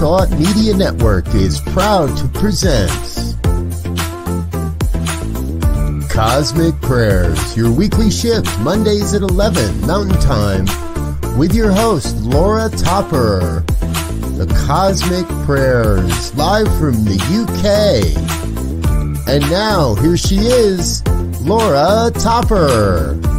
Thought Media Network is proud to present Cosmic Prayers, your weekly shift, Mondays at 11 Mountain Time, with your host, Laura Topper. The Cosmic Prayers, live from the UK. And now, here she is, Laura Topper.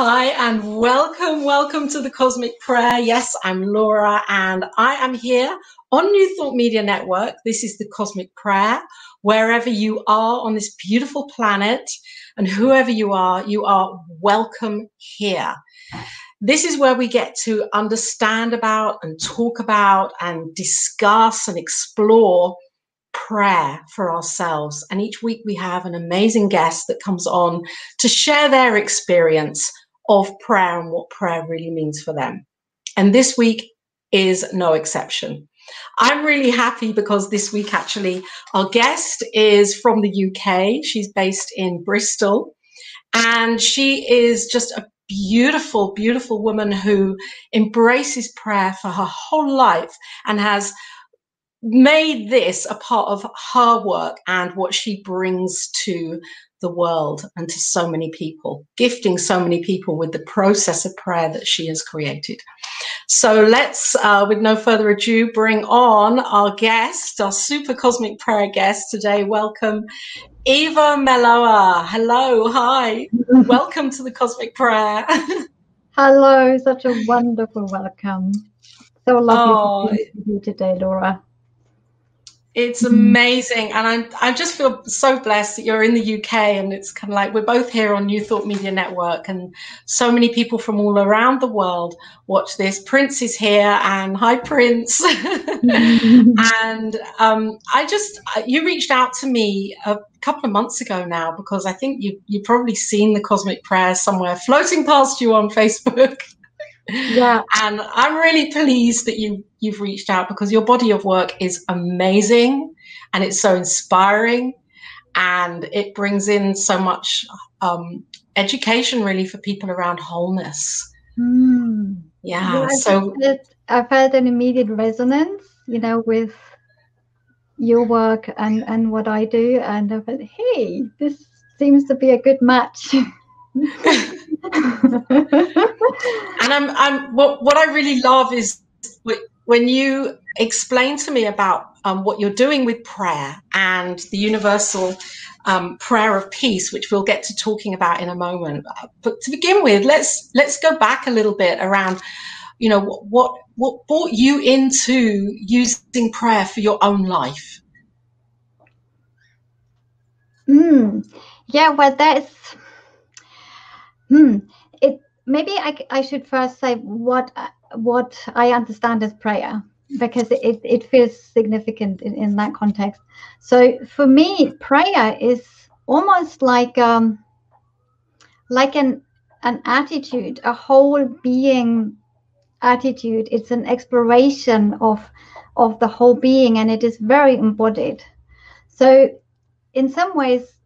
Hi, and welcome, welcome to the Cosmic Prayer. Yes, I'm Laura, and I am here on New Thought Media Network. This is the Cosmic Prayer. Wherever you are on this beautiful planet, and whoever you are, you are welcome here. This is where we get to understand about and talk about and discuss and explore prayer for ourselves. And each week we have an amazing guest that comes on to share their experience of prayer and what prayer really means for them. And this week is no exception. I'm really happy because this week, actually, our guest is from the UK. She's based in Bristol. And she is just a beautiful, beautiful woman who embraces prayer for her whole life and has made this a part of her work and what she brings to the world and to so many people, gifting so many people with the process of prayer that she has created. So let's, uh, with no further ado, bring on our guest, our super cosmic prayer guest today. Welcome, Eva Millauer. Hello, hi. welcome to the cosmic prayer. Hello, such a wonderful welcome. So lovely Oh, to be with you today, Laura. It's mm-hmm. amazing, and I I just feel so blessed that you're in the UK, and it's kind of like we're both here on New Thought Media Network, and so many people from all around the world watch this. Prince is here, and hi, Prince. Mm-hmm. and um, I just uh, you reached out to me a couple of months ago now because I think you you probably seen the Cosmic Prayer somewhere floating past you on Facebook. Yeah, And I'm really pleased that you you've reached out because your body of work is amazing and it's so inspiring and it brings in so much um, education really for people around wholeness. Mm. Yeah. Yeah, So I felt an immediate resonance, you know, with your work and and what I do, and I thought, hey, this seems to be a good match. and I'm I'm what what I really love is when you explain to me about um, what you're doing with prayer and the universal um, prayer of peace, which we'll get to talking about in a moment. But to begin with, let's let's go back a little bit around, you know, what what, what brought you into using prayer for your own life. Mm. Yeah, well, that's hmm. It maybe I, I should first say what I- what I understand as prayer because it, it feels significant in, in that context. So for me, prayer is almost like um like an an attitude, a whole being attitude. It's an exploration of of the whole being, and it is very embodied. So in some ways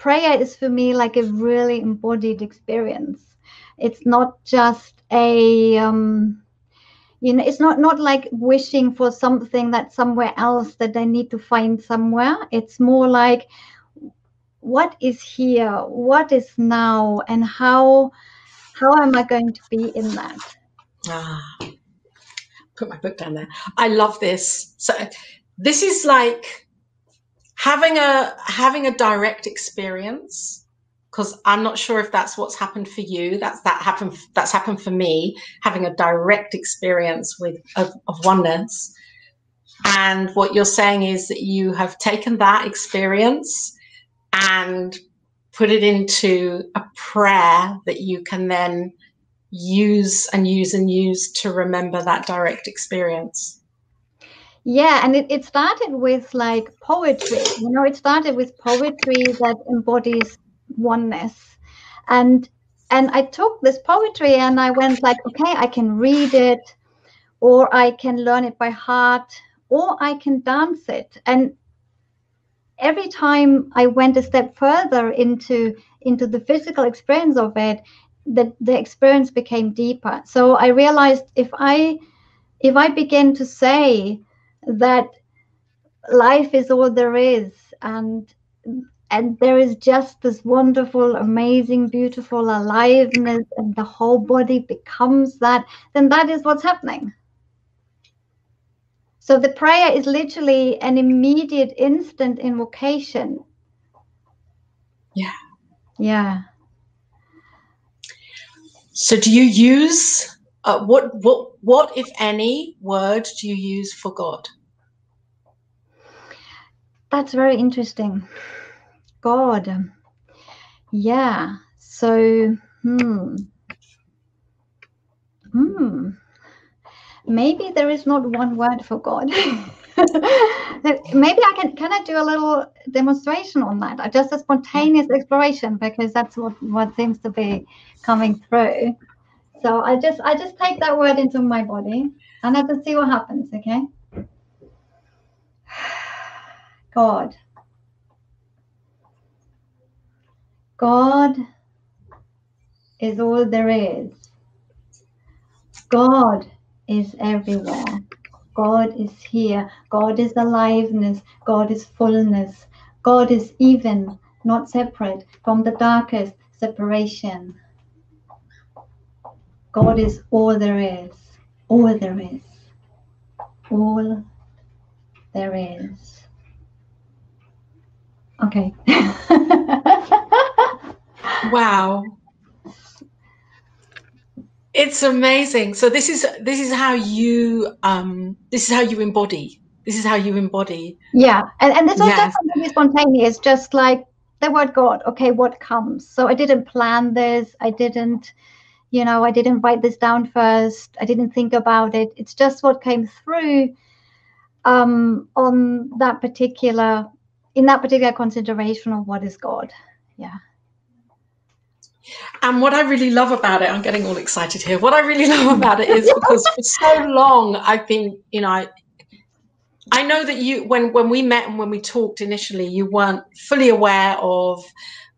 prayer is for me like a really embodied experience. It's not just a um, you know it's not not like wishing for something that's somewhere else that i need to find somewhere. It's more like what is here? What is now? And how how am i going to be in that? Ah, put my book down there. I love this. So this is like having a having a direct experience because I'm not sure if that's what's happened for you. That's that happened. That's happened for me, having a direct experience with of, of oneness. And what you're saying is that you have taken that experience and put it into a prayer that you can then use and use and use to remember that direct experience. Yeah, and it, it started with like poetry. You know, it started with poetry that embodies oneness. And and I took this poetry and I went like, okay, I can read it, or I can learn it by heart, or I can dance it. And every time I went a step further into into the physical experience of it, the, the experience became deeper. So I realized if I if I begin to say that life is all there is and and there is just this wonderful amazing beautiful aliveness and the whole body becomes that then that is what's happening. So the prayer is literally an immediate instant invocation. Yeah. Yeah. So do you use uh, what what what if any word do you use for god? That's very interesting. God. Yeah. So hmm. Hmm. Maybe there is not one word for god. Maybe i can can i do a little demonstration on that? Just a spontaneous exploration because that's what what seems to be coming through so I just I just take that word into my body and I just see what happens, okay? God. God is all there is. God is everywhere. God is here. God is aliveness. God is fullness. God is even, not separate from the darkest separation. God is all there is, all there is, all there is. Okay. wow. It's amazing. So this is this is how you um this is how you embody. This is how you embody. Yeah. And and this was yes. just spontaneous, just like the word God. Okay, what comes? So I didn't plan this. I didn't you know i didn't write this down first. I didn't think about it. It's just what came through um, on that particular in that particular consideration of what is god. Yeah. And what I really love about it, I'm getting all excited here. What I really love about it is because for so long I've been, you know, I, I know that you, when when we met and when we talked initially, you weren't fully aware of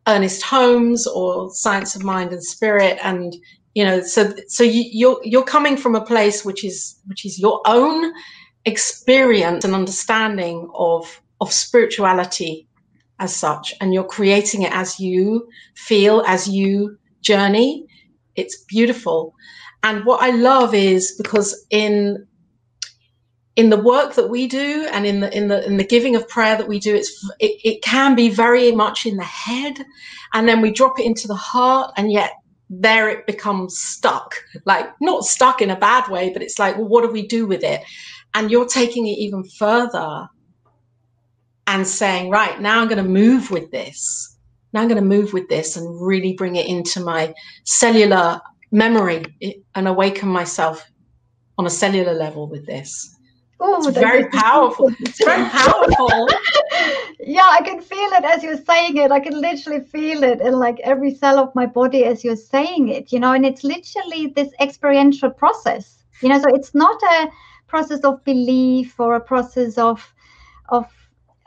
Ernest Holmes or Science of Mind and Spirit, and you know so so you, you're you're coming from a place which is which is your own experience and understanding of of spirituality as such and you're creating it as you feel as you journey. It's beautiful. And what i love is because in in the work that we do and in the in the in the giving of prayer that we do it's it, it can be very much in the head and then we drop it into the heart and yet there it becomes stuck. Like not stuck in a bad way but it's like well what do we do with it? And you're taking it even further and saying right now i'm going to move with this. Now i'm going to move with this and really bring it into my cellular memory and awaken myself on a cellular level with this Oh, it's very powerful. It's very powerful. yeah, I can feel it as you're saying it. I can literally feel it in like every cell of my body as you're saying it, you know, and it's literally this experiential process, you know, so it's not a process of belief or a process of of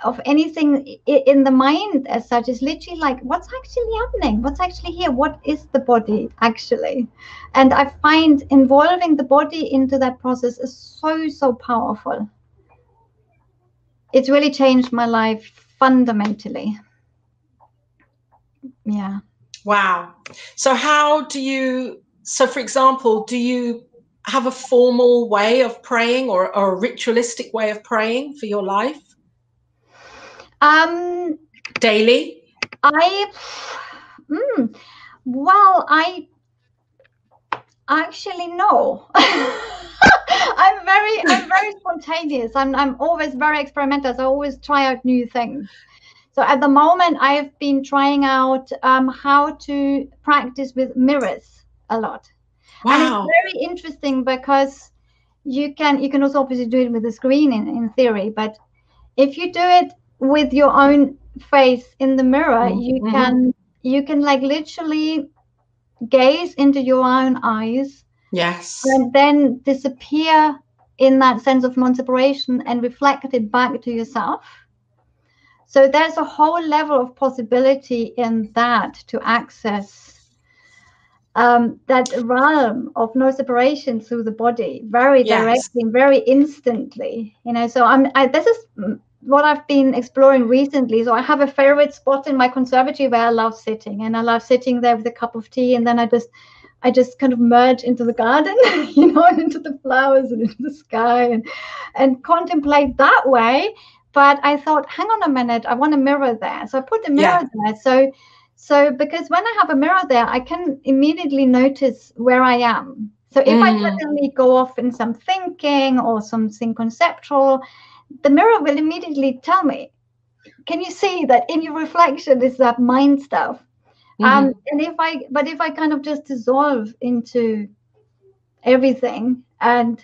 of anything in the mind as such is literally like what's actually happening? What's actually here? What is the body actually? And i find involving the body into that process is so so powerful. It's really changed my life fundamentally. Yeah. Wow. So how do you so for example do you have a formal way of praying or, or a ritualistic way of praying for your life um, Daily? I Mm, well, I actually no. I'm very I'm very spontaneous. I'm I'm always very experimental. So I always try out new things. So at the moment, I've been trying out um, how to practice with mirrors a lot. Wow. And it's very interesting because you can you can also obviously do it with the screen in, in theory, but if you do it with your own face in the mirror, mm-hmm. you can you can like literally gaze into your own eyes. Yes. And then disappear in that sense of non-separation and reflect it back to yourself. So there's a whole level of possibility in that to access um, that realm of no separation through the body very yes. directly, very instantly. You know, so I'm. I, this is what I've been exploring recently. So I have a favorite spot in my conservatory where I love sitting, and I love sitting there with a cup of tea, and then I just. I just kind of merge into the garden, you know, and into the flowers and into the sky and and contemplate that way. But I thought, hang on a minute, I want a mirror there. So I put the mirror yeah. there. So so because when I have a mirror there, I can immediately notice where I am. So if mm. I suddenly go off in some thinking or something conceptual, the mirror will immediately tell me, can you see that in your reflection is that mind stuff? Mm-hmm. Um, and if I, but if I kind of just dissolve into everything and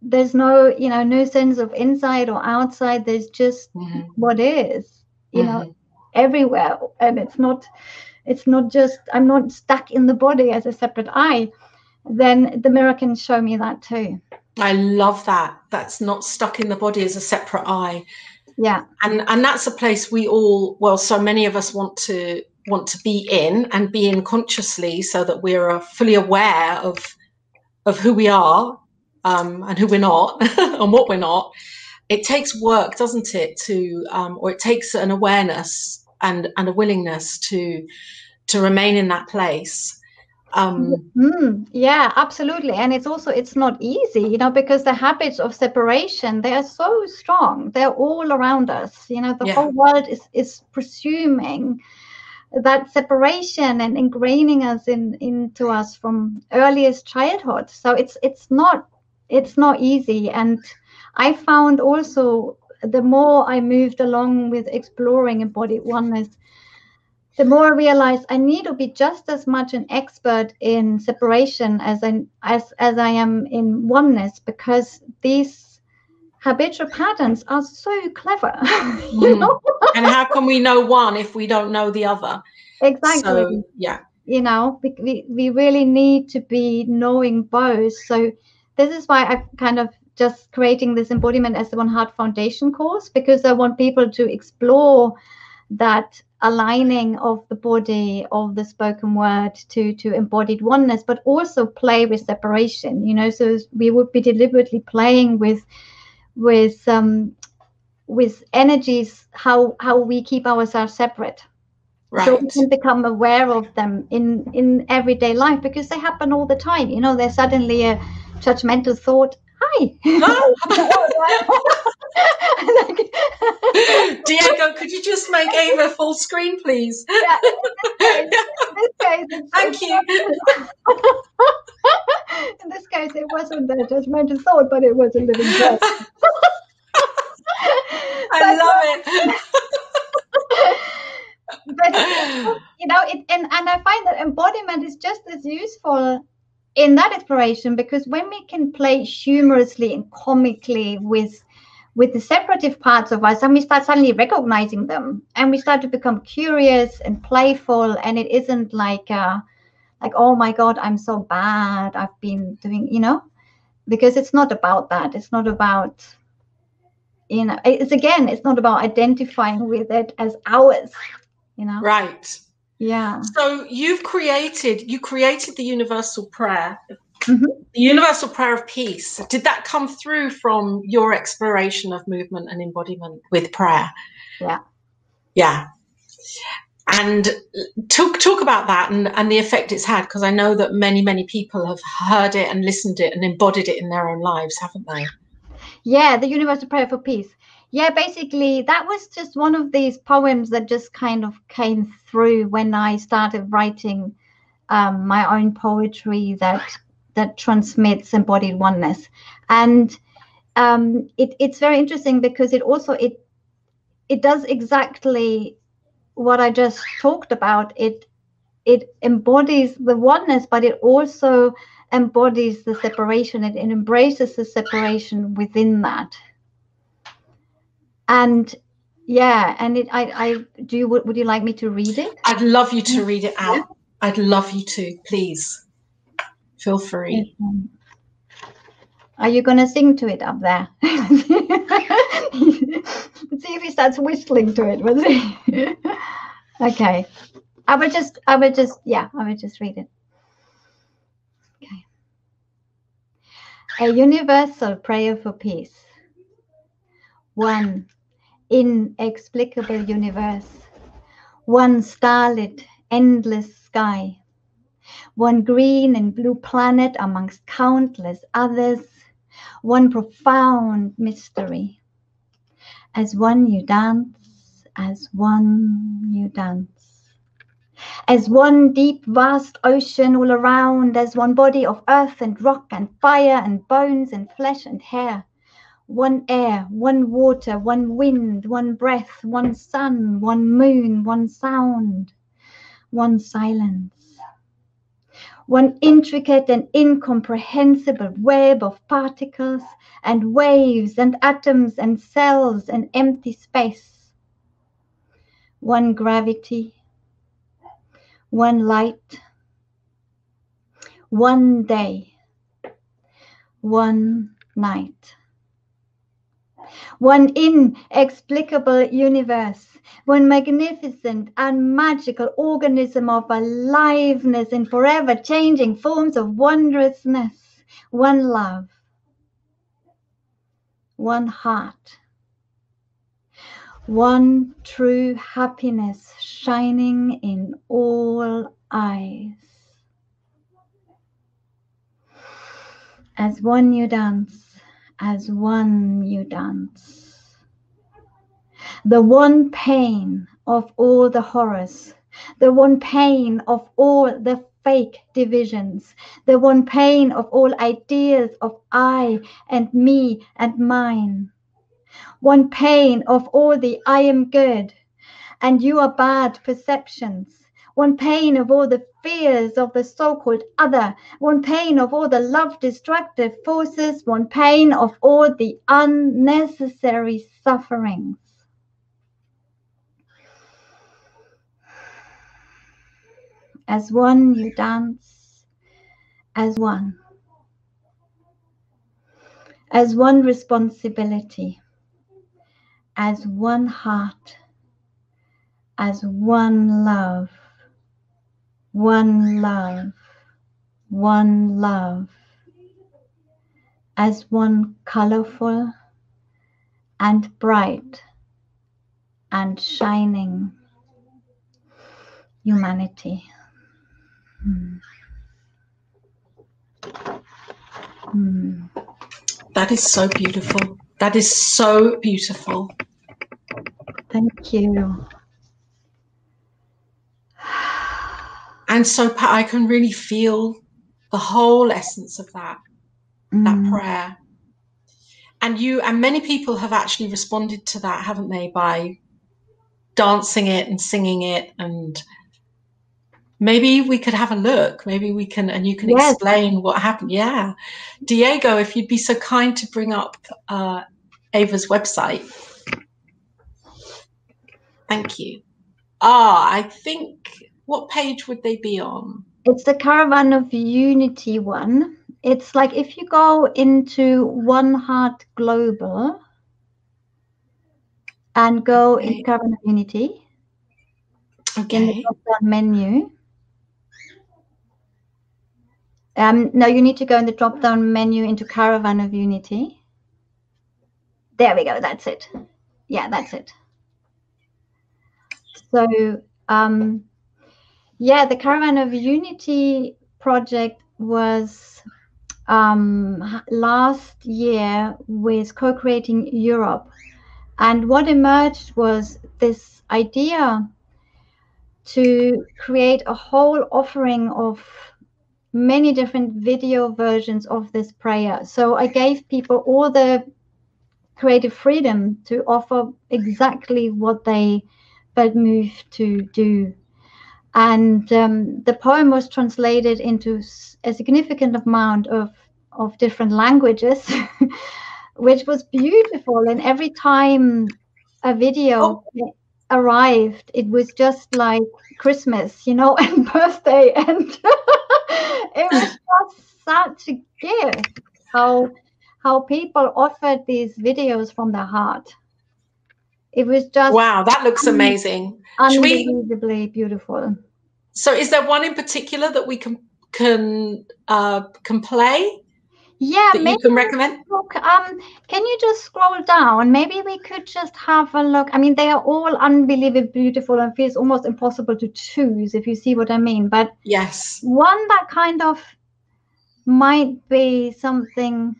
there's no, you know, no sense of inside or outside, there's just mm-hmm. what is, you mm-hmm. know, everywhere and it's not it's not just i'm not stuck in the body as a separate i then the mirror can show me that too i love that that's not stuck in the body as a separate eye. yeah and and that's a place we all well so many of us want to want to be in and be in consciously so that we're uh, fully aware of of who we are um, and who we're not and what we're not it takes work, doesn't it, to um, or it takes an awareness and and a willingness to to remain in that place. Um, mm, yeah, absolutely, and it's also it's not easy, you know, because the habits of separation they are so strong. They're all around us. You know, the yeah. whole world is is presuming that separation and ingraining us in into us from earliest childhood. So it's it's not it's not easy and I found also the more I moved along with exploring embodied oneness, the more I realized I need to be just as much an expert in separation as I, as, as I am in oneness because these habitual patterns are so clever. you mm. know? and how can we know one if we don't know the other? Exactly. So, yeah. You know, we, we really need to be knowing both. So this is why I kind of just creating this embodiment as the one heart foundation course because i want people to explore that aligning of the body of the spoken word to to embodied oneness but also play with separation you know? So we would be deliberately playing with with um with energies how how we keep ourselves separate. Right. so we can become aware of them in in everyday life because they happen all the time you know? There's suddenly a judgmental thought hi. Diego, could you just make Eva full screen, please? Yeah, in this case, in this case Thank you. in this case, it wasn't a judgmental thought, but it was a living breath. I love it. but you know, it, and and I find that embodiment is just as useful in that exploration because when we can play humorously and comically with with the separative parts of us and we start suddenly recognizing them. And we start to become curious and playful and it isn't like uh like oh my god i'm so bad i've been doing you know? Because it's not about that. It's not about you know it's again it's not about identifying with it as ours you know? Right yeah. So you've created you created the universal prayer. Mm-hmm. the universal prayer of peace. Did that come through from your exploration of movement and embodiment with prayer? Yeah. Yeah. And talk talk about that and, and the effect it's had because i know that many many people have heard it and listened it and embodied it in their own lives haven't they? Yeah, the Universal Prayer for Peace. Yeah, basically, that was just one of these poems that just kind of came through when I started writing um, my own poetry that that transmits embodied oneness, and um, it, it's very interesting because it also it it does exactly what I just talked about. It it embodies the oneness, but it also embodies the separation. It, it embraces the separation within that. And yeah, and it I I do you would, would you like me to read it? I'd love you to read it out. I'd love you to, please. Feel free. Are you going to sing to it up there? See if he starts whistling to it. okay. I would just, I would just, yeah, I would just read it. Okay. A universal prayer for peace. One inexplicable universe. One starlit, endless sky. One green and blue planet amongst countless others one profound mystery. As one you dance, as one you dance. As one deep, vast ocean all around, as one body of earth and rock and fire and bones and flesh and hair. One air, one water, one wind, one breath, one sun, one moon, one sound, one silence one intricate and incomprehensible web of particles and waves and atoms and cells and empty space. One gravity, one light, one day, one night. One inexplicable universe one magnificent and magical organism of aliveness in forever changing forms of wondrousness, one love, one heart, one true happiness shining in all eyes. As one you dance, as one you dance. The one pain of all the horrors, the one pain of all the fake divisions, the one pain of all ideas of I and me and mine, one pain of all the I am good and you are bad perceptions, one pain of all the fears of the so called other, one pain of all the love destructive forces, one pain of all the unnecessary sufferings. As one, you dance. As one. As one responsibility, as one heart, as one love, one love, one love, as one colorful and bright and shining humanity. Hmm. Hmm. That is so beautiful. That is so beautiful. Thank you. And so I can really feel the whole essence of that, mm. that prayer. And you and many people have actually responded to that, haven't they, by dancing it and singing it and maybe we could have a look maybe we can and you can yes. explain what happened yeah diego if you'd be so kind to bring up uh, eva's website thank you ah i think what page would they be on it's the caravan of unity one it's like if you go into one heart global and go okay. in caravan of unity okay. in the drop down menu um, no, you need to go in the drop down menu into Caravan of Unity. There we go. That's it. Yeah, that's it. So, um, yeah, the Caravan of Unity project was um, last year with co-creating Europe, and what emerged was this idea to create a whole offering of many different video versions of this prayer. So I gave people all the creative freedom to offer exactly what they felt moved to do. And um, the poem was translated into a significant amount of, of different languages, which was beautiful. And every time a video oh. arrived, it was just like Christmas, you know, and birthday. And it was just such a gift how how people offered these videos from their heart. It was just wow, that looks amazing. Unbelievably we... beautiful. So, is there one in particular that we can can uh, can play? Yeah, that you can recommend. Look, um, can you just scroll down? Maybe we could just have a look. I mean, they are all unbelievably beautiful, and feels almost impossible to choose if you see what I mean. But yes, one that kind of might be something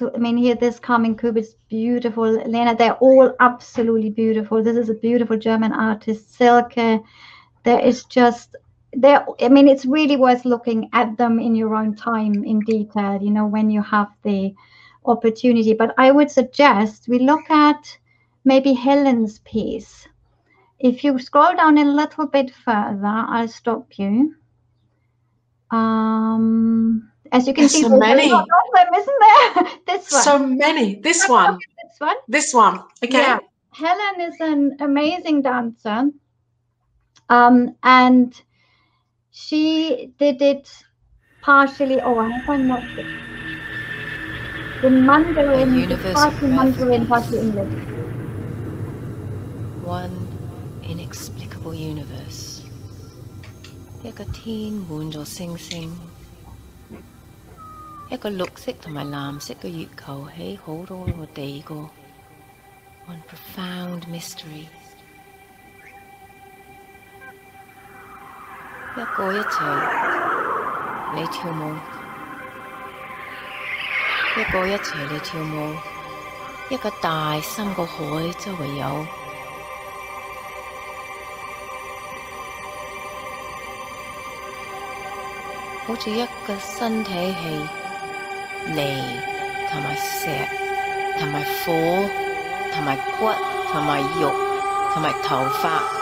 to, I mean, here this Carmine Cube is beautiful. Lena, they're all absolutely beautiful. This is a beautiful German artist, Silke. There is just there. I mean, it's really worth looking at them in your own time in detail. You know, when you have the opportunity. But I would suggest we look at maybe Helen's piece. If you scroll down a little bit further, I'll stop you. Um, as you can There's see, so many. Problem, isn't there? this one. So many. This one. This one. This one. Okay. Yeah. Helen is an amazing dancer. Um, and she did it partially. Oh, I have not. The Mandarin, the universe partly Mandarin, partly English. One inexplicable universe. Yakatine, Woonj or Sing Sing, 一個綠色同埋藍色嘅月球喺好多個地個，one profound mystery。一個一齊嚟跳舞，一個一齊嚟跳舞，一個大深個海周圍有，好似一個身體係。 泥同埋石同埋火同埋骨同埋肉同埋頭髮，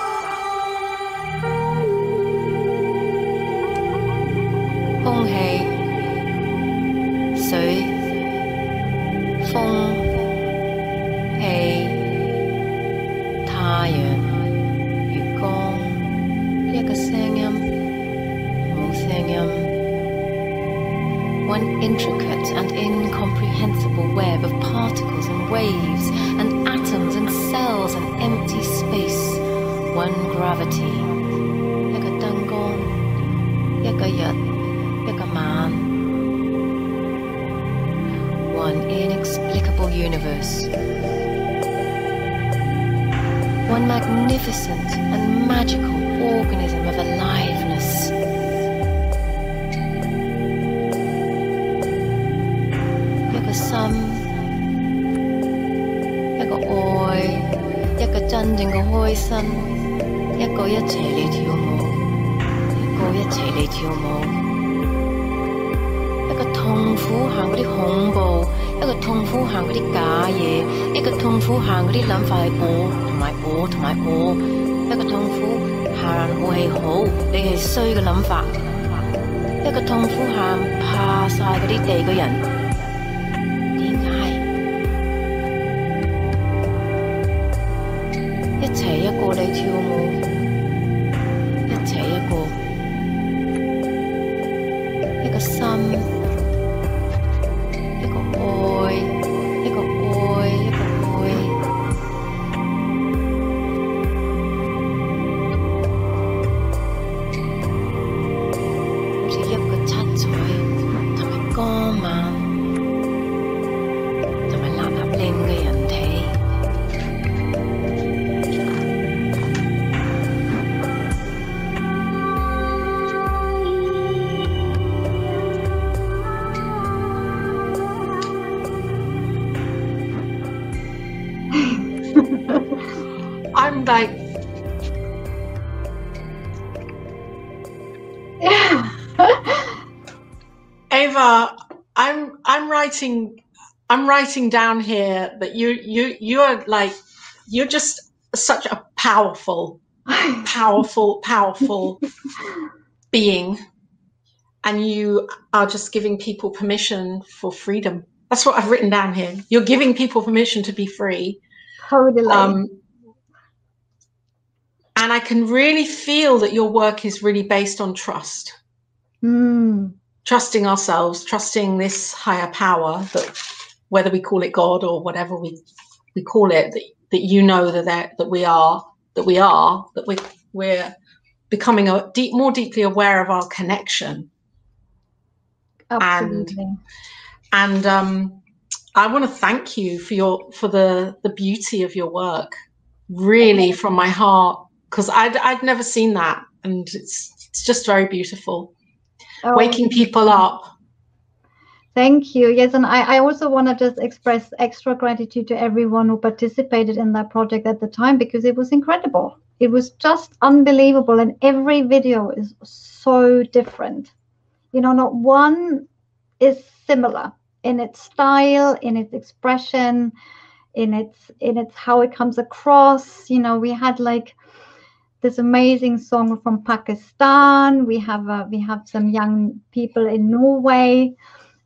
inexplicable universe. One magnificent and magical organism of aliveness. 真正嘅开心，一个一齐嚟跳舞，一个一齐嚟跳舞，一个痛苦行嗰啲恐怖， 一個痛苦行嗰啲假嘢，一個痛苦行嗰啲諗法係我同埋我同埋我，一個痛苦行我係好，你係衰嘅諗法，一個痛苦行怕晒嗰啲地嘅人。 Yeah. Eva, I'm I'm writing I'm writing down here that you you you are like you're just such a powerful, powerful, powerful being. And you are just giving people permission for freedom. That's what I've written down here. You're giving people permission to be free. totally. Um, and I can really feel that your work is really based on trust. Mm. trusting ourselves, trusting this higher power that whether we call it God or whatever we we call it, that, that you know that that that we are that we are that we we're becoming a deep more deeply aware of our connection. Absolutely. And um, I want to thank you for your for the the beauty of your work, really from my heart, because I'd I'd never seen that, and it's it's just very beautiful. Oh, Waking people up. Thank you. Yes, and I, I also want to just express extra gratitude to everyone who participated in that project at the time because it was incredible. It was just unbelievable, and every video is so different. You know, not one is similar in its style, in its expression, in its in its how it comes across. You know, we had like this amazing song from Pakistan. We have uh, we have some young people in Norway.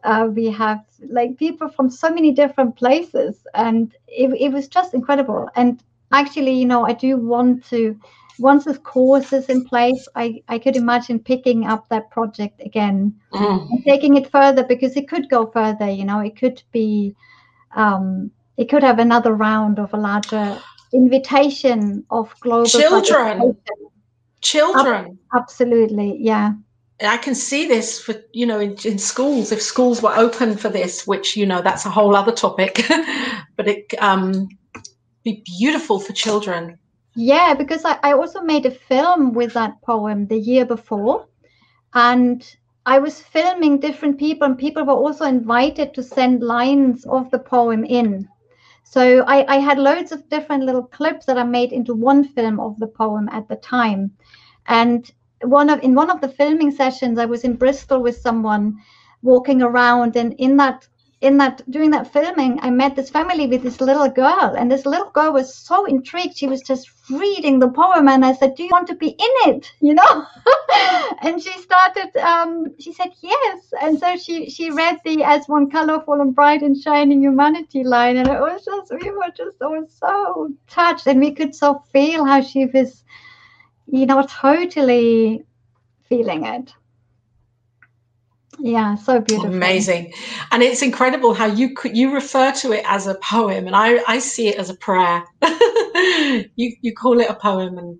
Uh, we have like people from so many different places, and it, it was just incredible. And actually, you know, I do want to once this course is in place, I I could imagine picking up that project again Mm. and taking it further because it could go further. You know, it could be. Um, it could have another round of a larger invitation of global Children. children Absolutely, yeah. i can see this for you know in, in schools if schools were open for this which you know that's a whole other topic but it um be beautiful for children Yeah, because I, I also made a film with that poem the year before. And I was filming different people, and people were also invited to send lines of the poem in. So I, I had loads of different little clips that I made into one film of the poem at the time. And one of in one of the filming sessions, I was in Bristol with someone walking around, and in that in that during that filming, I met this family with this little girl, and this little girl was so intrigued. She was just reading the poem, and I said, "Do you want to be in it?" You know, and she started. Um, she said yes, and so she she read the "As one colorful and bright and shining humanity" line, and it was just we were just all so touched, and we could so feel how she was, you know, totally feeling it. Yeah, so beautiful. amazing and it's incredible how you could you refer to it as a poem and i i see it as a prayer you you call it a poem and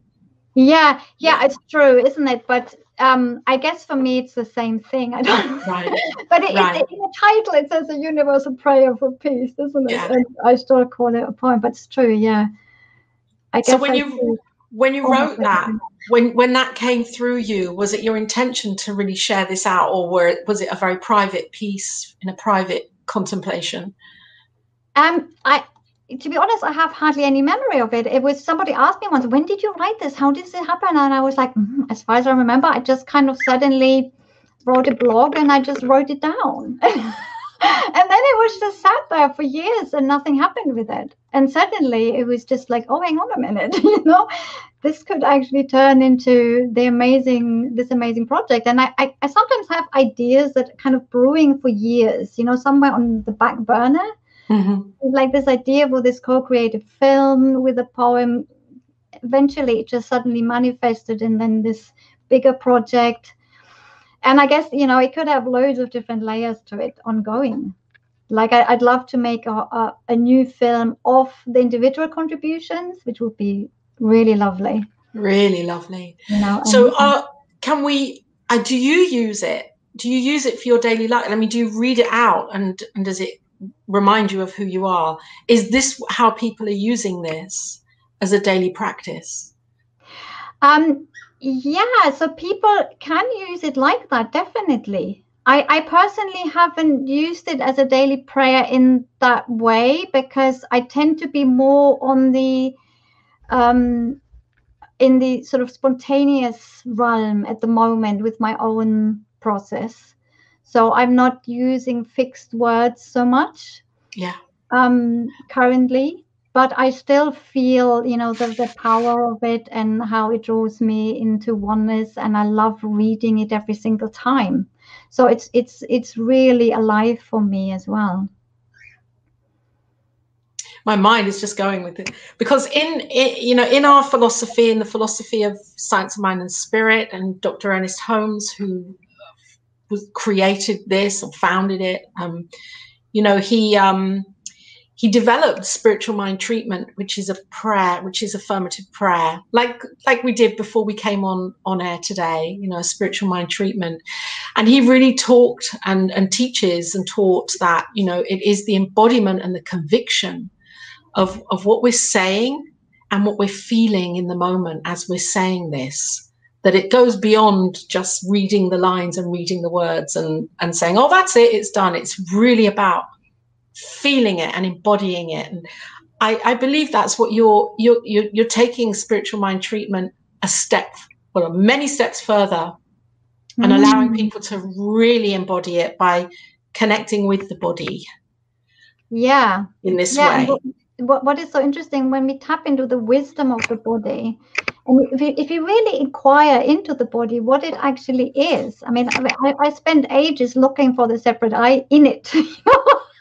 Yeah, yeah, it's true, isn't it? But um, I guess for me, it's the same thing. I don't. right but it, Right. it, in the title, it says a universal prayer for peace, isn't it? Yeah. And I still call it a poem, but it's true. Yeah. I guess So when I you- when you Oh, wrote that when when that came through you was it your intention to really share this out or were it, was it a very private piece in a private contemplation Um, I to be honest, I have hardly any memory of it. It was somebody asked me once, "When did you write this? How did it happen?" And I was like, "Mm, "As far as I remember, I just kind of suddenly wrote a blog and I just wrote it down." and then it was just sat there for years and nothing happened with it. And suddenly it was just like, "Oh, hang on a minute, you know." This could actually turn into the amazing, this amazing project. And I, I, I sometimes have ideas that are kind of brewing for years, you know, somewhere on the back burner mm-hmm. like this idea with this co-created film with a poem eventually it just suddenly manifested and then this bigger project and i guess you know it could have loads of different layers to it ongoing. Like I, i'd love to make a, a, a new film of the individual contributions which would be really lovely. Really lovely. You know so uh, can we uh, do you use it? Do you use it for your daily life? I mean do you read it out and and does it remind you of who you are? Is this how people are using this as a daily practice? Um, yeah, so people can use it like that, definitely. I, I personally haven't used it as a daily prayer in that way because I tend to be more on the um, in the sort of spontaneous realm at the moment with my own process. So I'm not using fixed words so much. Yeah. Um, currently, but I still feel, you know, the, the power of it and how it draws me into oneness. And I love reading it every single time. So it's it's it's really alive for me as well. My mind is just going with it because in, in you know in our philosophy, in the philosophy of science of mind and spirit, and Dr. Ernest Holmes, who created this or founded it, um, you know, he um, he developed spiritual mind treatment which is a prayer which is affirmative prayer. Like like we did before we came on on air today you know spiritual mind treatment. And he really talked and and teaches and taught that you know it is the embodiment and the conviction of of what we're saying and what we're feeling in the moment as we're saying this that it goes beyond just reading the lines and reading the words and and saying oh that's it it's done. It's really about feeling it and embodying it. And I, I believe that's what you're, you're you're you're taking spiritual mind treatment a step, well, many steps further, and mm. allowing people to really embody it by connecting with the body. Yeah. In this yeah. way. What, what is so interesting when we tap into the wisdom of the body and if you, if you really inquire into the body what it actually is i mean i, I spent ages looking for the separate eye in it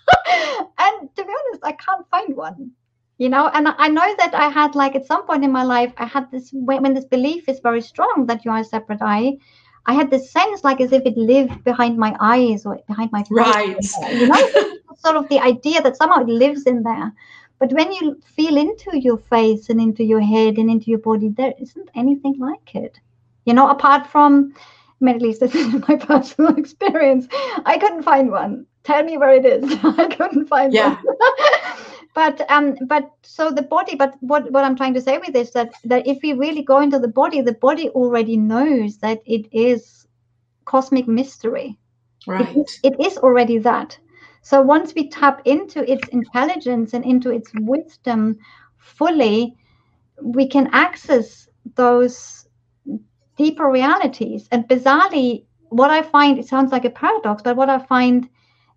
and to be honest, I can't find one. You know, and I know that I had like at some point in my life, I had this when this belief is very strong that you are a separate eye. I had this sense like as if it lived behind my eyes or behind my face. Right. You know, sort of the idea that somehow it lives in there. But when you feel into your face and into your head and into your body, there isn't anything like it. You know, apart from, I mean, at least this is my personal experience. I couldn't find one. Tell me where it is. I couldn't find yeah. it but um but so the body but what what i'm trying to say with this that that if we really go into the body the body already knows that it is cosmic mystery. Right. it, it is already that. So once we tap into its intelligence and into its wisdom fully we can access those deeper realities and bizarrely what i find it sounds like a paradox but what i find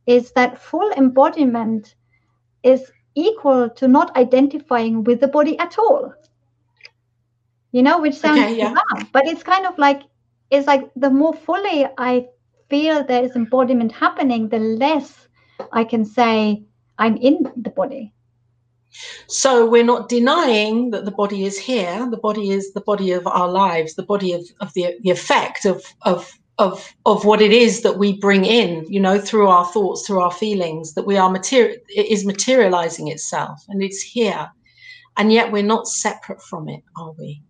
is that full embodiment is equal to not identifying with the body at all. You know, which sounds okay, yeah. bizarre, but it's kind of like it's like the more fully I feel there is embodiment happening, the less I can say I'm in the body. So we're not denying that the body is here. The body is the body of our lives, the body of, of the, the effect of, of of of what it is that we bring in you know through our thoughts through our feelings that we are material it is materializing itself and it's here and yet we're not separate from it are we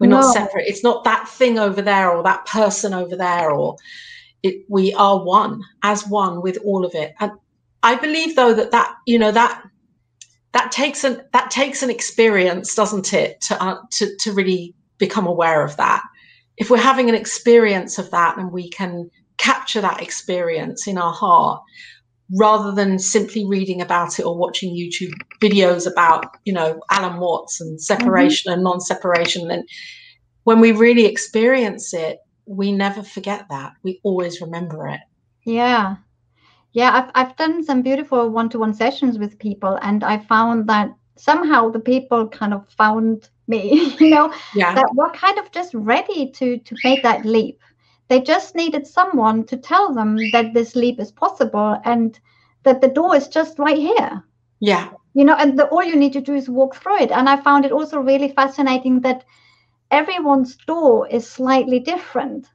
we're no. not separate it's not that thing over there or that person over there or it, we are one as one with all of it and i believe though that that you know that that takes an that takes an experience doesn't it to uh, to to really become aware of that if we're having an experience of that and we can capture that experience in our heart rather than simply reading about it or watching YouTube videos about, you know, Alan Watts and separation mm-hmm. and non-separation. And when we really experience it, we never forget that. We always remember it. Yeah. Yeah, I've I've done some beautiful one-to-one sessions with people and I found that somehow the people kind of found me you know yeah. that were kind of just ready to to make that leap. They just needed someone to tell them that this leap is possible and that the door is just right here. Yeah. You know and the, all you need to do is walk through it. And i found it also really fascinating that everyone's door is slightly different.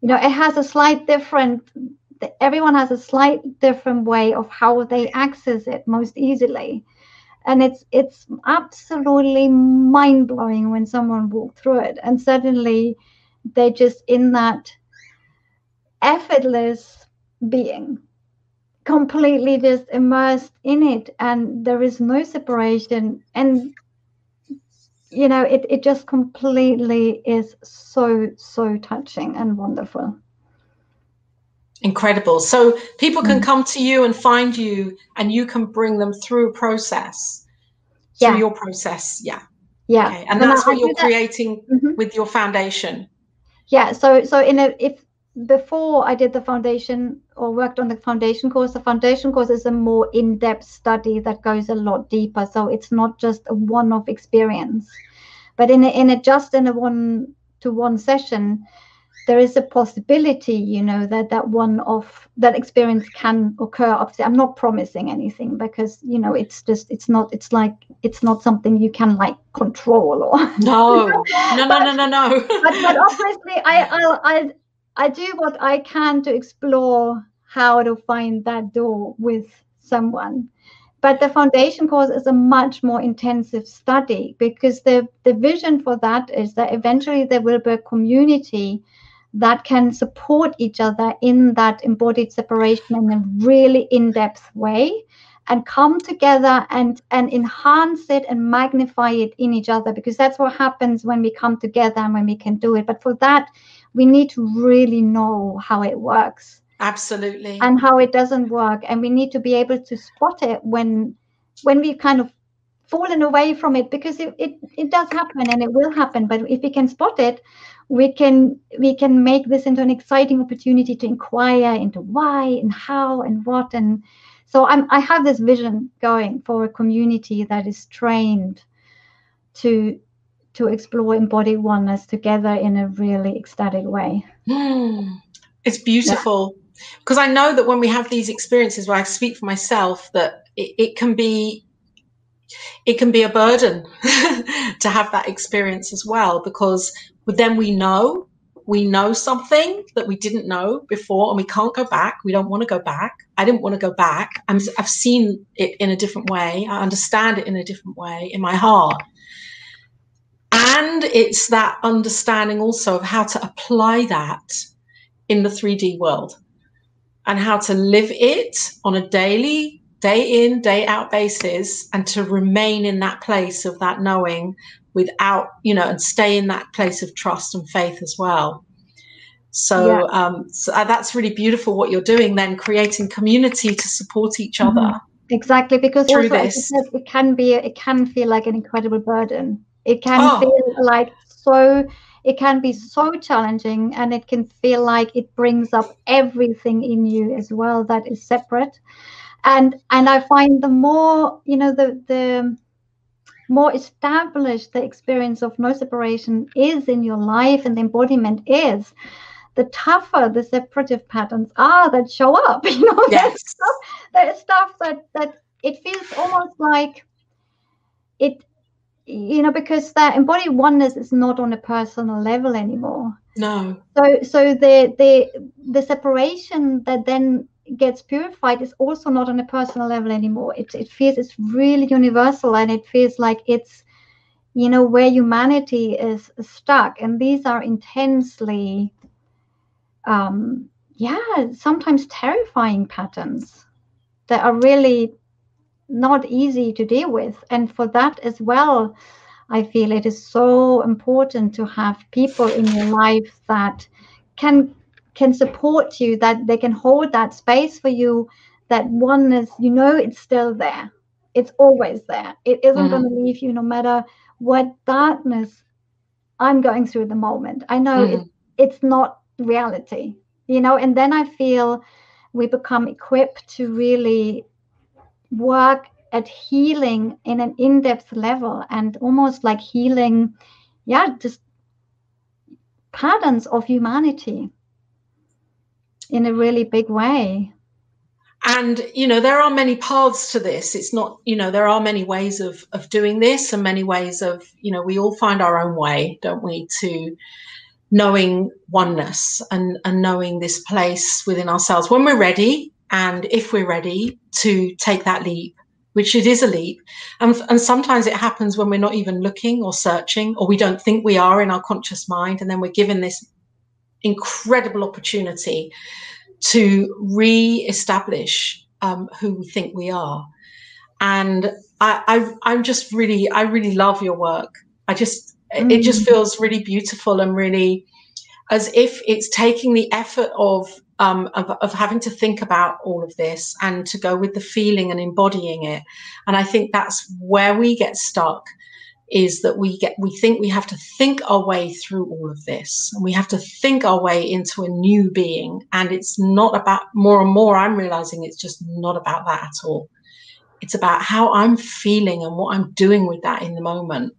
You know it has a slight different everyone has a slight different way of how they access it most easily. And it's it's absolutely mind blowing when someone walked through it. And suddenly they're just in that effortless being completely just immersed in it. And there is no separation. And you know it, it just completely is so so touching and wonderful Incredible. So people can mm. come to you and find you, and you can bring them through a process. Through yeah. your process. Yeah. Yeah. Okay. And, and that's I, what you're creating mm-hmm. with your foundation. Yeah. So so in a if before I did the foundation or worked on the foundation course, the foundation course is a more in-depth study that goes a lot deeper. So it's not just a one-off experience. But in a, in a just in a one to one session, there is a possibility, you know, that that one off that experience can occur. Obviously, I'm not promising anything because you know it's just it's not it's like it's not something you can like control or no no no no no no. but, but obviously, I I I I do what I can to explore how to find that door with someone but the foundation course is a much more intensive study because the, the vision for that is that eventually there will be a community that can support each other in that embodied separation in a really in-depth way and come together and and enhance it and magnify it in each other because that's what happens when we come together and when we can do it. But for that we need to really know how it works absolutely. and how it doesn't work. And we need to be able to spot it when when we've kind of fallen away from it because it, it, it does happen and it will happen. But if we can spot it we can we can make this into an exciting opportunity to inquire into why and how and what. And so I'm, i have this vision going for a community that is trained to to explore embodied oneness together in a really ecstatic way. Mm, it's beautiful. Because yeah. i know that when we have these experiences where i speak for myself that it, it can be it can be a burden to have that experience as well because then we know we know something that we didn't know before and we can't go back. We don't want to go back. I didn't want to go back. I have seen it in a different way. I understand it in a different way in my heart. And it's that understanding also of how to apply that in the 3d world and how to live it on a daily day in day out basis and to remain in that place of that knowing without you know and stay in that place of trust and faith as well so, yeah. um, so uh, that's really beautiful what you're doing then creating community to support each mm-hmm. other exactly because through this. Said, it can be it can feel like an incredible burden it can oh. feel like so it can be so challenging and it can feel like it brings up everything in you as well that is separate and and i find the more you know the the more established the experience of no separation is in your life and the embodiment is, the tougher the separative patterns are that show up. You know, yes. there's stuff, there's stuff that that it feels almost like it you know because that embodied oneness is not on a personal level anymore no so so the the the separation that then gets purified is also not on a personal level anymore. It, it feels it's really universal and it feels like it's, you know, where humanity is stuck. And these are intensely, um, yeah, sometimes terrifying patterns that are really not easy to deal with. And for that as well, I feel it is so important to have people in your life that can can support you, that they can hold that space for you, that oneness, you know, it's still there. It's always there. It isn't mm-hmm. going to leave you no matter what darkness I'm going through at the moment. I know mm-hmm. it, it's not reality, you know, and then I feel we become equipped to really work at healing in an in-depth level and almost like healing yeah just patterns of humanity in a really big way. And you know there are many paths to this. It's not you know there are many ways of of doing this and many ways of you know we all find our own way don't we to knowing oneness and and knowing this place within ourselves. When we're ready and if we're ready to take that leap which it is a leap and, and sometimes it happens when we're not even looking or searching or we don't think we are in our conscious mind and then we're given this incredible opportunity to re-establish um, who we think we are. And I, I, am just really, I really love your work. I just, mm. it just mm. feels really beautiful and really as if it's taking the effort of um, of, of, having to think about all of this and to go with the feeling and embodying it. And I think that's where we get stuck is that we get we think we have to think our way through all of this and we have to think our way into a new being and it's not about more and more i'm realizing it's just not about that at all it's about how i'm feeling and what i'm doing with that in the moment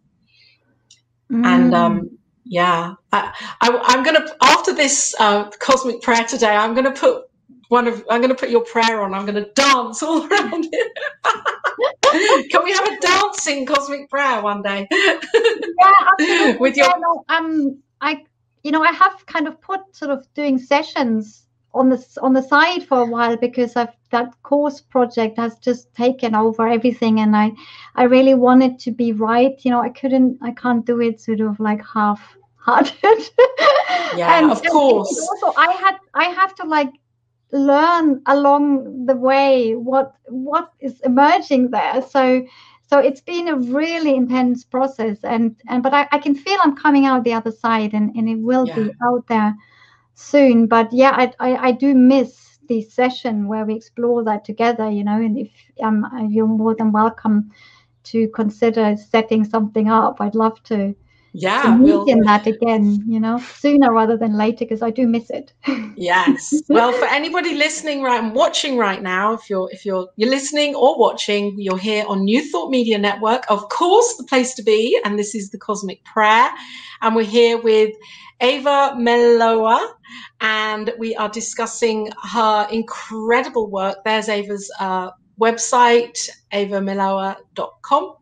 mm. and um yeah, I, I, am gonna after this uh, cosmic prayer today. I'm gonna put one of I'm gonna put your prayer on. I'm gonna dance all around it. Can we have a dancing cosmic prayer one day? yeah, with your um, I you know I have kind of put sort of doing sessions on the on the side for a while because I've that course project has just taken over everything and I I really wanted to be right you know I couldn't I can't do it sort of like half hearted yeah and, of course also I had I have to like learn along the way what what is emerging there so so it's been a really intense process and and but I, I can feel I'm coming out the other side and and it will yeah. be out there soon. But yeah, I, I, I do miss the session where we explore that together, you know, and if um, you're more than welcome to consider setting something up, I'd love to. Yeah, we'll, in that again, you know, sooner rather than later because I do miss it. yes. Well, for anybody listening right and watching right now, if you're if you're you're listening or watching, you're here on New Thought Media Network, of course, the place to be, and this is the Cosmic Prayer, and we're here with Eva Millauer, and we are discussing her incredible work. There's Eva's uh, website, evamillauer.com,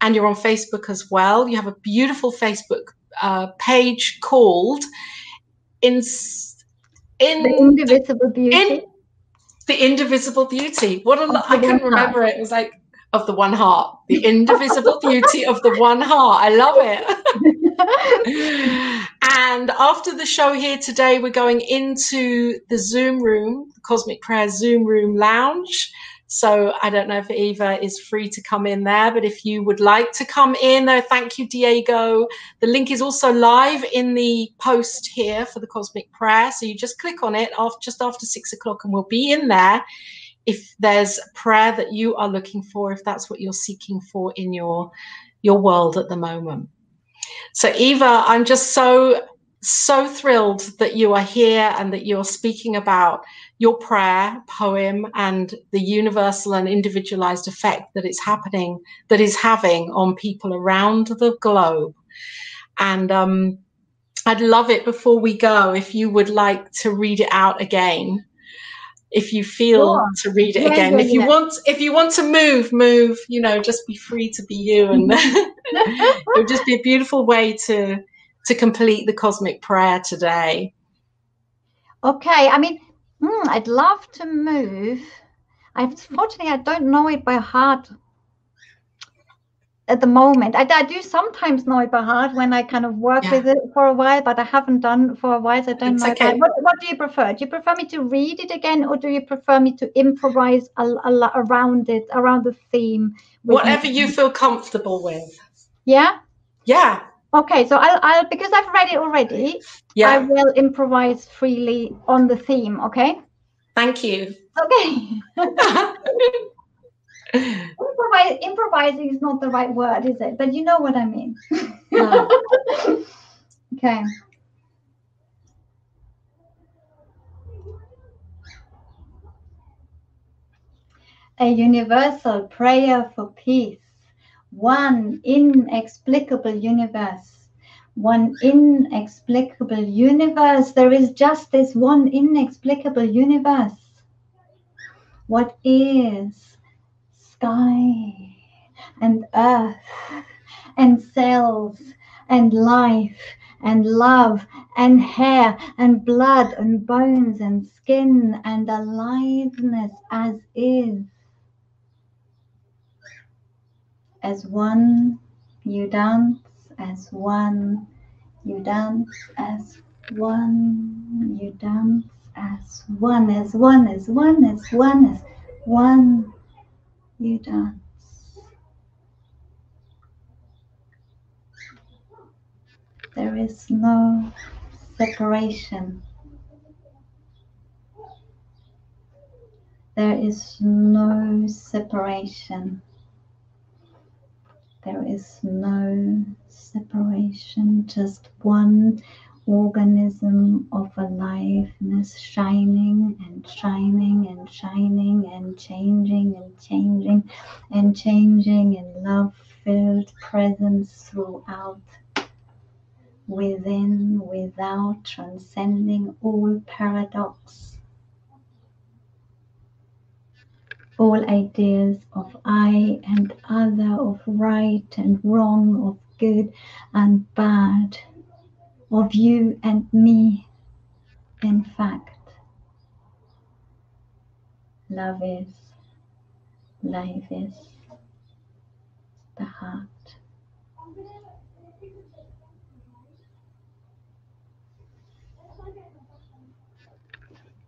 and you're on Facebook as well. You have a beautiful Facebook uh, page called in, in the Indivisible Beauty. In, the Indivisible Beauty. What a, I couldn't remember it. It was like of the one heart, the indivisible beauty of the one heart. I love it. and after the show here today, we're going into the Zoom room, the Cosmic Prayer Zoom room lounge. So I don't know if Eva is free to come in there, but if you would like to come in there, thank you, Diego. The link is also live in the post here for the Cosmic Prayer. So you just click on it after, just after six o'clock and we'll be in there if there's prayer that you are looking for, if that's what you're seeking for in your your world at the moment. So Eva, I'm just so so thrilled that you are here and that you're speaking about your prayer poem and the universal and individualized effect that it's happening that is having on people around the globe. And um, I'd love it before we go if you would like to read it out again if you feel sure. to read it yeah, again. If you yeah. want, if you want to move, move. You know, just be free to be you, and it would just be a beautiful way to to complete the cosmic prayer today. Okay, I mean, mm, I'd love to move. Unfortunately, I don't know it by heart at the moment. I, I, do sometimes know it by heart when I kind of work yeah. with it for a while, but I haven't done for a while. So I don't it's know. Okay. What, what, do you prefer? Do you prefer me to read it again, or do you prefer me to improvise a, a, around it, around the theme? Whatever me? you feel comfortable with. Yeah. Yeah. Okay, so I'll, I'll because I've read it already. Yeah. I will improvise freely on the theme. Okay. Thank you. Okay. Improvise, improvising is not the right word, is it? But you know what I mean. okay. A universal prayer for peace, one inexplicable universe. One inexplicable universe. There is just this one inexplicable universe. What is sky and earth and cells and life and love and hair and blood and bones and skin and aliveness as is. As one you dance, as one you dance, as one you dance, as one, as one, as one, as one, as one you dance. There is no separation. there is no separation. There is no separation, just one organism of aliveness shining and shining and shining and changing and changing and changing in love filled presence throughout, within, without, transcending all paradox all ideas of I and other, of right and wrong, of good and bad, of you and me. In fact, love is, life is the heart.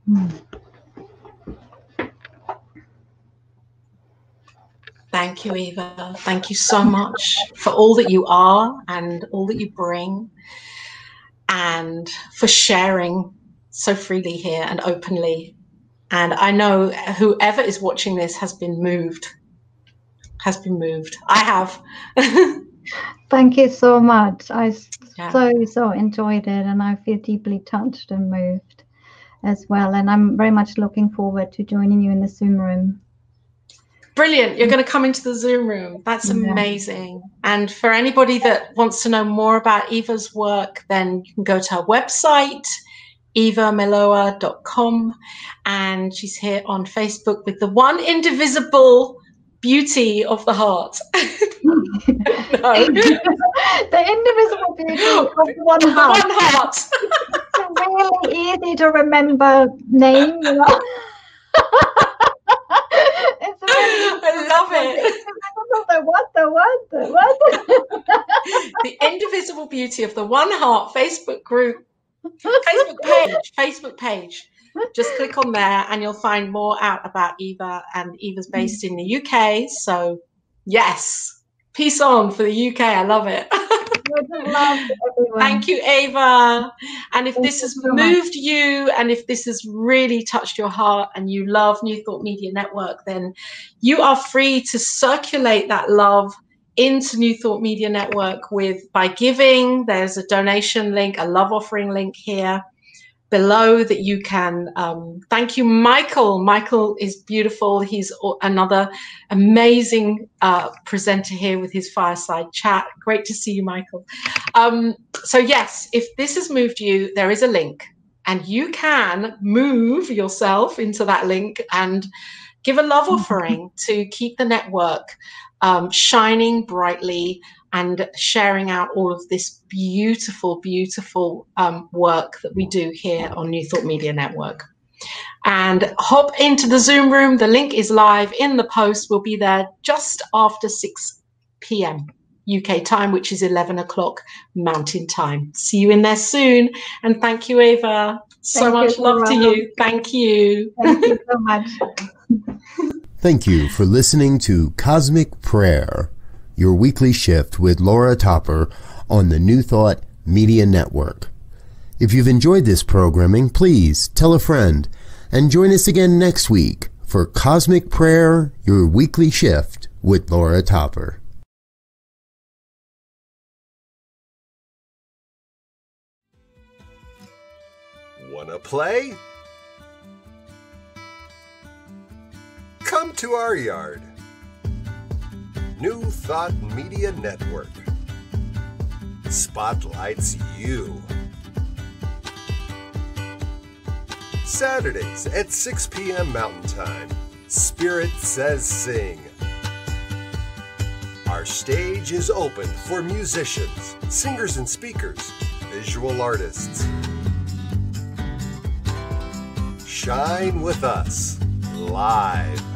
Mm. Thank you, Eva. Thank you so much for all that you are and all that you bring, and for sharing so freely here and openly. And I know whoever is watching this has been moved, has been moved. I have. Thank you so much. I yeah. so, so enjoyed it, and I feel deeply touched and moved as well. And I'm very much looking forward to joining you in the Zoom room. Brilliant. You're going to come into the Zoom room. That's amazing. And for anybody that wants to know more about Eva's work, then you can go to her website, evamillauer.com. And she's here on Facebook with the one indivisible beauty of the heart. no. the indivisible beauty of one heart. One heart. it's a really easy to remember name, you know. I love it. the what, the what, the what? the indivisible beauty of the One Heart Facebook group, Facebook page, Facebook page. Just click on there and you'll find more out about Eva. And Eva's based in the UK. So, yes, peace on for the UK. I love it. Thank you, Eva. And if Thank this has so moved much. you and if this has really touched your heart and you love New Thought Media Network, then you are free to circulate that love into New Thought Media Network with by giving. There's a donation link, a love offering link here below that you can um, thank you michael. Michael is beautiful. He's another amazing uh, presenter here with his fireside chat. Great to see you michael. Um, so yes if this has moved you there is a link and you can move yourself into that link and give a love offering to keep the network um, shining brightly and sharing out all of this beautiful, beautiful um, work that we do here on New Thought Media Network. And hop into the Zoom room. The link is live in the post. We'll be there just after 6 p.m. UK time, which is 11 o'clock Mountain time. See you in there soon. And thank you, Eva. So thank much you, love to you. Thank you. Thank you so much. thank you for listening to Cosmic Prayer your weekly shift with Laura Topper on the New Thought Media Network. If you've enjoyed this programming, please tell a friend and join us again next week for Cosmic Prayer, your weekly shift with Laura Topper. Wanna play? Come to our yard. New Thought Media Network spotlights you. Saturdays at 6 p.m. Mountain Time, Spirit Says Sing. Our stage is open for musicians, singers and speakers, visual artists. Shine with us live.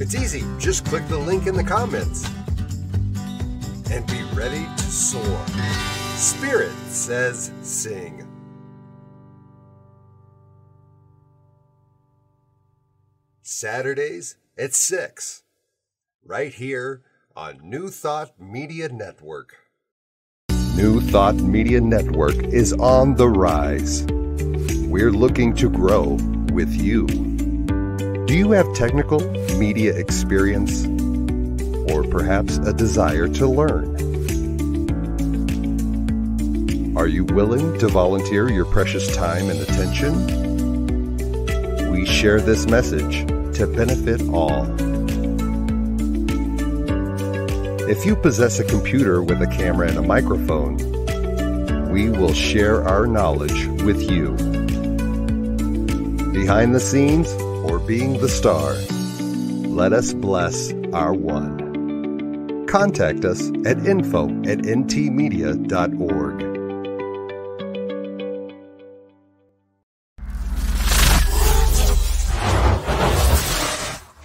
It's easy. Just click the link in the comments and be ready to soar. Spirit says sing. Saturdays at 6, right here on New Thought Media Network. New Thought Media Network is on the rise We're looking to grow with you. Do you have technical media experience or perhaps a desire to learn? Are you willing to volunteer your precious time and attention? We share this message to benefit all. If you possess a computer with a camera and a microphone, we will share our knowledge with you. Behind the scenes being the star, let us bless our one. Contact us at info at ntmedia.org.